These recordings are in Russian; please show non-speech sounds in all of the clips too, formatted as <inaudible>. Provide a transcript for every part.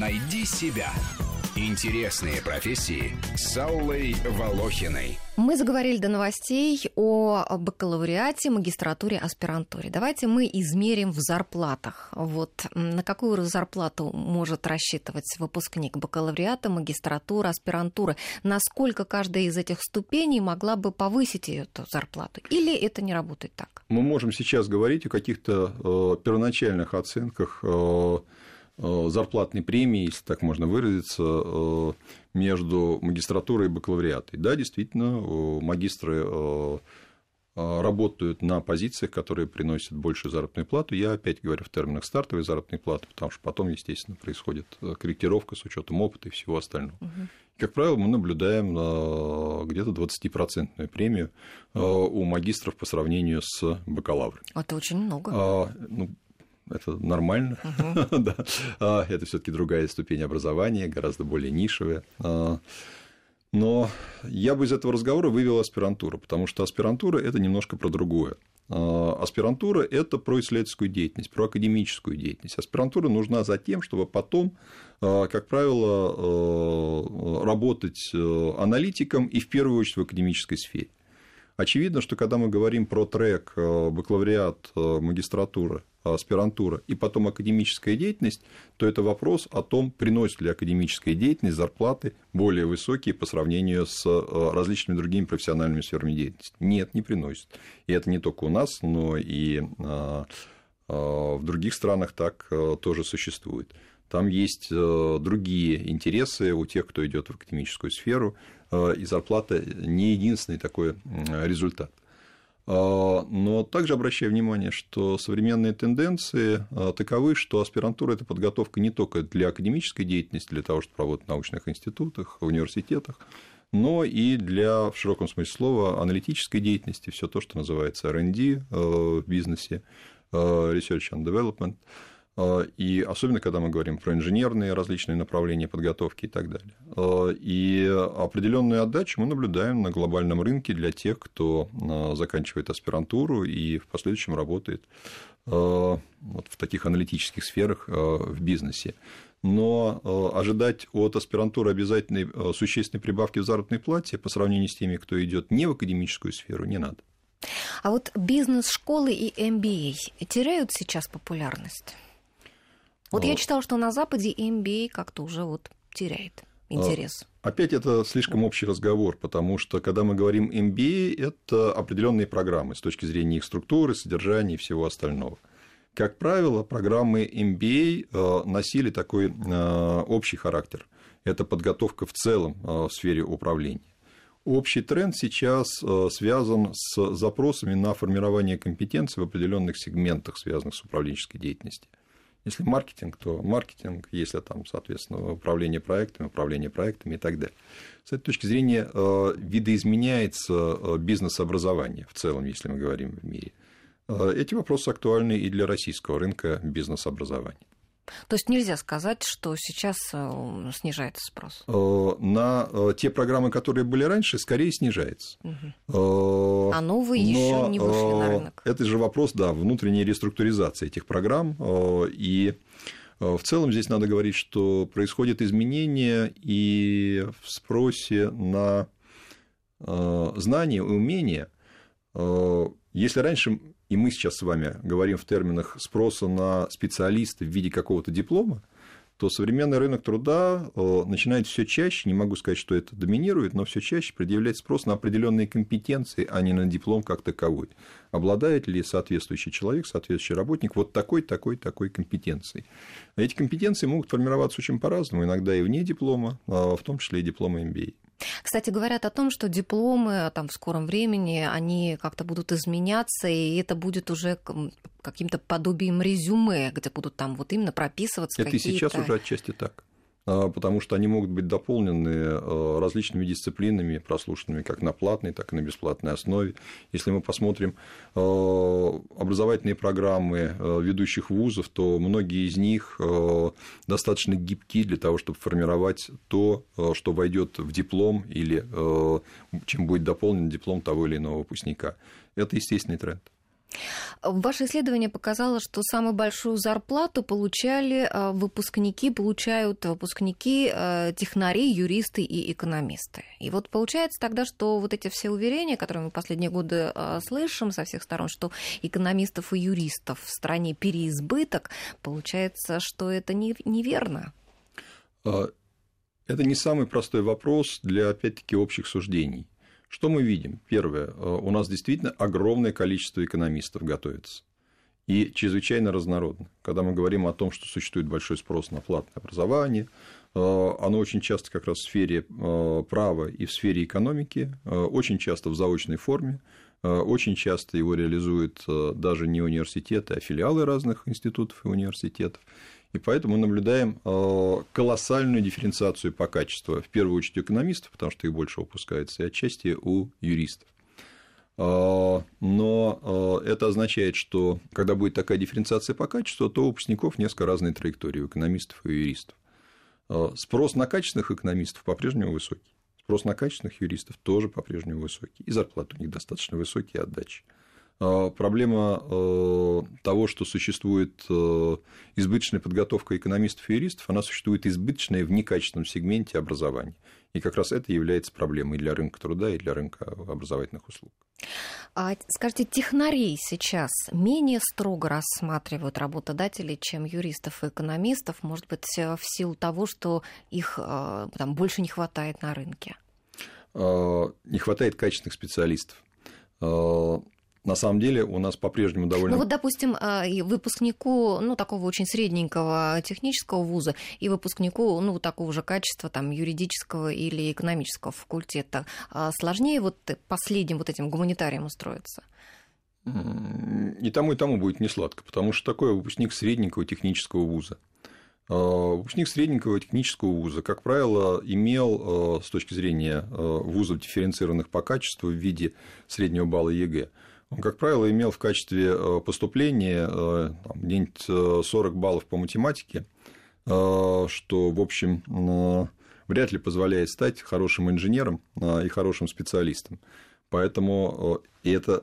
Найди себя. Интересные профессии с Аллой Волохиной. Мы заговорили до новостей о бакалавриате, магистратуре, аспирантуре. Давайте мы измерим в зарплатах. Вот на какую зарплату может рассчитывать выпускник бакалавриата, магистратуры, аспирантуры? Насколько каждая из этих ступеней могла бы повысить эту зарплату? Или это не работает так? Мы можем сейчас говорить о каких-то э, первоначальных оценках э, зарплатной премии, если так можно выразиться, э, между магистратурой и бакалавриатой. Да, действительно, магистры э, работают на позициях, которые приносят большую заработную плату. Я опять говорю в терминах стартовой заработной платы, потому что потом, естественно, происходит корректировка с учетом опыта и всего остального. Угу. Как правило, мы наблюдаем где-то 20% премию у магистров по сравнению с бакалаврами. Это очень много. А, ну, это нормально, uh-huh. <laughs> да. А, это все-таки другая ступень образования, гораздо более нишевая. А, но я бы из этого разговора вывел аспирантуру, потому что аспирантура это немножко про другое. А, аспирантура – это про исследовательскую деятельность, про академическую деятельность. Аспирантура нужна за тем, чтобы потом, как правило, работать аналитиком и в первую очередь в академической сфере. Очевидно, что когда мы говорим про трек э, бакалавриат, э, магистратура, аспирантура и потом академическая деятельность, то это вопрос о том, приносит ли академическая деятельность зарплаты более высокие по сравнению с э, различными другими профессиональными сферами деятельности. Нет, не приносит. И это не только у нас, но и в других странах так тоже существует. Там есть другие интересы у тех, кто идет в академическую сферу, и зарплата не единственный такой результат. Э, но также обращаю внимание, что современные тенденции э, таковы, что аспирантура – это подготовка не только для академической деятельности, для того, чтобы работать в научных институтах, в университетах, но и для, в широком смысле слова, аналитической деятельности, все то, что называется R&D в бизнесе, Research and Development – а, и особенно, когда мы говорим про инженерные различные направления подготовки и так далее. А, и определенную отдачу мы наблюдаем на глобальном рынке для тех, кто а, заканчивает аспирантуру и в последующем работает вот в таких аналитических сферах в бизнесе. Но ожидать от аспирантуры обязательной существенной прибавки в заработной плате по сравнению с теми, кто идет не в академическую сферу, не надо. А вот бизнес-школы и MBA теряют сейчас популярность? Вот я читала, что на Западе MBA как-то уже вот теряет интерес. Опять это слишком общий разговор, потому что когда мы говорим MBA, это определенные программы с точки зрения их структуры, содержания и всего остального. Как правило, программы MBA э, носили такой э, общий характер. Это подготовка в целом э, в сфере управления. Общий тренд сейчас связан с запросами на формирование компетенций в определенных сегментах, связанных с управленческой деятельностью. Если маркетинг, то маркетинг, если там, соответственно, управление проектами, управление проектами и так далее. С этой точки зрения э, видоизменяется э, бизнес-образование в целом, если мы говорим в мире. Э, эти вопросы актуальны и для российского рынка бизнес-образования. То есть нельзя сказать, что сейчас э, снижается спрос? Э, на э, те программы, которые были раньше, скорее снижается. Угу. А новые еще не вышли на рынок. Это же вопрос, да, внутренней реструктуризации этих программ. И в целом здесь надо говорить, что происходит изменение и в спросе на знания и умения. Если раньше и мы сейчас с вами говорим в терминах спроса на специалиста в виде какого-то диплома, то современный рынок труда э, начинает все чаще, не могу сказать, что это доминирует, но все чаще предъявлять спрос на определенные компетенции, а не на диплом как таковой. Обладает ли соответствующий человек, соответствующий работник вот такой, такой, такой компетенцией. Эти компетенции могут формироваться очень по-разному, иногда и вне диплома, а в том числе и диплома MBA. Кстати, говорят о том, что дипломы там, в скором времени, они как-то будут изменяться, и это будет уже каким-то подобием резюме, где будут там вот именно прописываться Это и сейчас уже отчасти так. А, потому что они могут быть дополнены э, различными дисциплинами, прослушанными как на платной, так и на бесплатной основе. Если мы посмотрим э, образовательные программы э, ведущих вузов, то многие из них достаточно гибки для того, чтобы формировать то, что войдет в диплом или чем будет дополнен диплом того или иного выпускника. Это естественный тренд. Ваше исследование показало, что самую большую зарплату получали э, выпускники, получают выпускники э, технари, юристы и экономисты. И вот получается тогда, что вот эти все уверения, которые мы последние годы э, слышим со всех сторон, что экономистов и юристов в стране переизбыток, получается, что это неверно. А, это не самый простой вопрос для, опять-таки, общих суждений. Что мы видим? Первое. Э, у нас действительно огромное количество экономистов готовится. И чрезвычайно разнородно. Когда мы говорим о том, что существует большой спрос на платное образование, э, оно очень часто как раз в сфере э, права и в сфере экономики, очень часто в заочной форме, очень часто его реализуют даже не университеты, а филиалы разных институтов и университетов. И поэтому мы наблюдаем э, колоссальную дифференциацию по качеству, в первую очередь у экономистов, потому что их больше выпускается, и отчасти у юристов. Э, но э, это означает, что когда будет такая дифференциация по качеству, то у выпускников несколько разные траектории у экономистов и у юристов. Спрос на качественных экономистов по-прежнему высокий. Спрос на качественных юристов тоже по-прежнему высокий. И зарплаты у них достаточно высокие, отдачи. А, проблема э, того, что существует э, избыточная подготовка экономистов и юристов, она существует избыточная в некачественном сегменте образования. И как раз это является проблемой и для рынка труда, и для рынка образовательных услуг. А, скажите, технарей сейчас менее строго рассматривают работодатели, чем юристов и экономистов, может быть, в силу того, что их э, там, больше не хватает на рынке? А, не хватает качественных специалистов на самом деле у нас по-прежнему довольно... Ну вот, допустим, а, выпускнику, ну, такого очень средненького технического вуза и выпускнику, ну, такого же качества, там, юридического или экономического факультета а, сложнее вот последним вот этим гуманитарием устроиться? И тому, и тому будет не сладко, потому что такой выпускник средненького технического вуза. А, выпускник средненького технического вуза, как правило, имел с точки зрения вузов, дифференцированных по качеству в виде среднего балла ЕГЭ, он, как правило, имел в качестве э, поступления э, где-нибудь 40 э, баллов по математике, что, в общем, вряд ли позволяет стать хорошим инженером и хорошим специалистом. Поэтому и это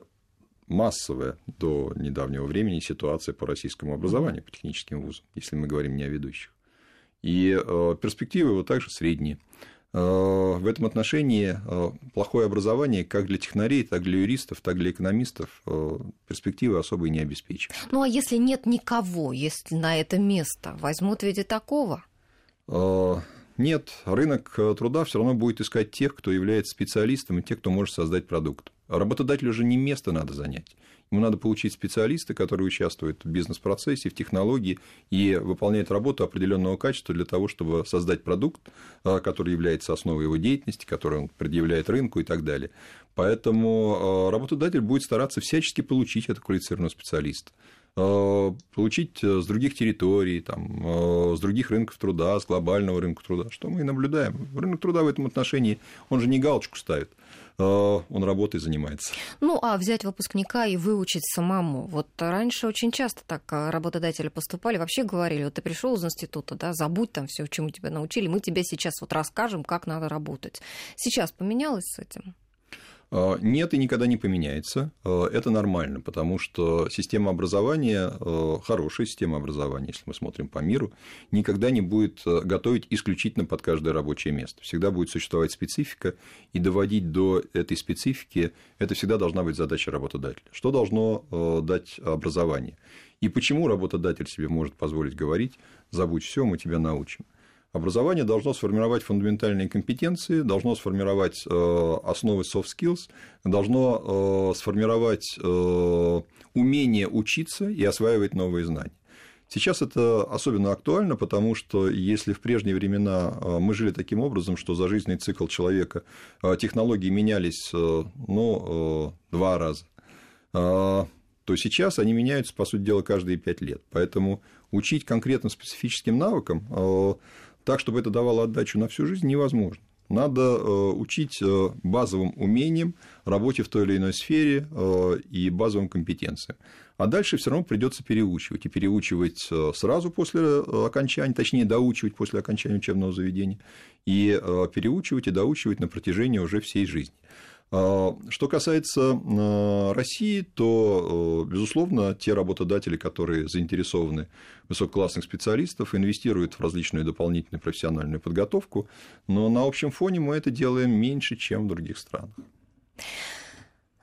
массовая до недавнего времени ситуация по российскому образованию, по техническим вузам, если мы говорим не о ведущих. И перспективы вот также средние. Э, в этом отношении э, плохое образование как для технарей, так для юристов, так для экономистов э, перспективы особо не обеспечивает. Ну а если нет никого, если на это место, возьмут ведь и такого? Нет, рынок труда все равно будет искать тех, кто является специалистом и тех, кто может создать продукт. Работодателю же не место надо занять. Ему надо получить специалиста, который участвует в бизнес-процессе, в технологии и выполняет работу определенного качества для того, чтобы создать продукт, а, который является основой его деятельности, который он предъявляет рынку и так далее. Поэтому а, работодатель будет стараться всячески получить этого квалифицированного специалиста а, получить с других территорий, там, с других рынков труда, с глобального рынка труда, что мы и наблюдаем. Рынок труда в этом отношении, он же не галочку ставит. Э, он работой занимается. Ну, а взять выпускника и выучить самому. Вот раньше очень часто так э, работодатели поступали, вообще говорили, вот ты пришел из института, да, забудь там все, чему тебя научили, мы тебе сейчас вот расскажем, как надо работать. Сейчас поменялось с этим? А, нет и никогда не поменяется. А, это нормально, потому что система образования, а, хорошая система образования, если мы смотрим по миру, никогда не будет готовить исключительно под каждое рабочее место. Всегда будет существовать специфика, и доводить до этой специфики это всегда должна быть задача работодателя. Что должно дать образование? И почему работодатель себе может позволить говорить, забудь все, мы тебя научим? Образование должно сформировать фундаментальные компетенции, должно сформировать э, основы soft skills, должно э, сформировать э, умение учиться и осваивать новые знания. Сейчас это особенно актуально, потому что если в прежние времена мы жили таким образом, что за жизненный цикл человека технологии менялись ну, два раза, то сейчас они меняются, по сути дела, каждые пять лет. Поэтому учить конкретно специфическим навыкам так, чтобы это давало отдачу на всю жизнь, невозможно. Надо э, учить э, базовым умениям, работе в той или иной сфере э, и базовым компетенциям. А дальше все равно придется переучивать. И переучивать сразу после окончания, точнее, доучивать после окончания учебного заведения, и переучивать и доучивать на протяжении уже всей жизни. А, что касается а, России, то, э, безусловно, те работодатели, которые заинтересованы высококлассных специалистов, инвестируют в различную дополнительную профессиональную подготовку, но на общем фоне мы это делаем меньше, чем в других странах.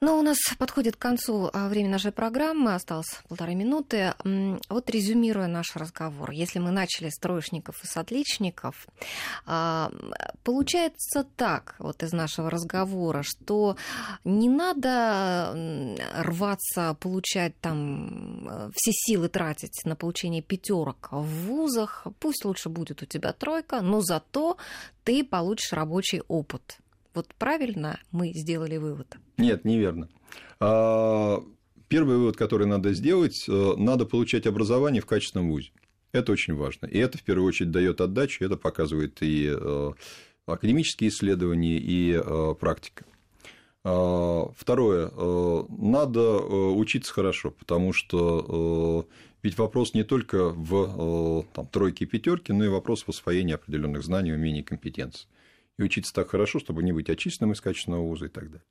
Ну, у нас подходит к концу а, время нашей программы, осталось полторы минуты. Вот резюмируя наш разговор, если мы начали с троечников и с отличников, а, получается так, вот из нашего разговора, что не надо рваться, получать там э, все силы тратить на получение пятерок в вузах, пусть лучше будет у тебя тройка, но зато ты получишь рабочий опыт. Вот правильно мы сделали вывод? Нет, неверно. А, первый вывод, который надо сделать, э, надо получать образование в качественном вузе. Это очень важно. И это, в первую очередь, дает отдачу, это показывает и э, академические исследования, и э, практика. А, второе. Надо учиться хорошо, потому что ведь вопрос не только в там, тройке и пятерке, но и вопрос в освоении определенных знаний, умений, компетенций и учиться так хорошо, чтобы не быть отчисленным из качественного вуза и так далее.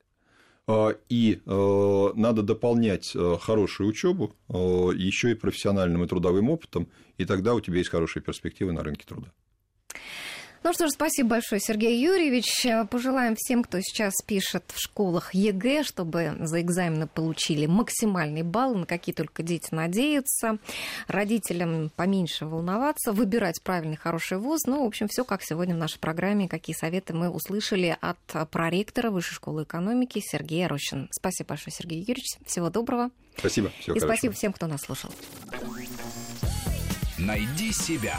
А, и э, надо дополнять э, хорошую учебу еще и профессиональным и трудовым опытом, и тогда у тебя есть хорошие перспективы на рынке труда. Ну что ж, спасибо большое, Сергей Юрьевич. Пожелаем всем, кто сейчас пишет в школах ЕГЭ, чтобы за экзамены получили максимальный балл, на какие только дети надеются. Родителям поменьше волноваться, выбирать правильный хороший вуз. Ну, в общем, все как сегодня в нашей программе. Какие советы мы услышали от проректора Высшей школы экономики Сергея Рощина. Спасибо большое, Сергей Юрьевич. Всего доброго. Спасибо. Всего И хорошего. спасибо всем, кто нас слушал. Найди себя.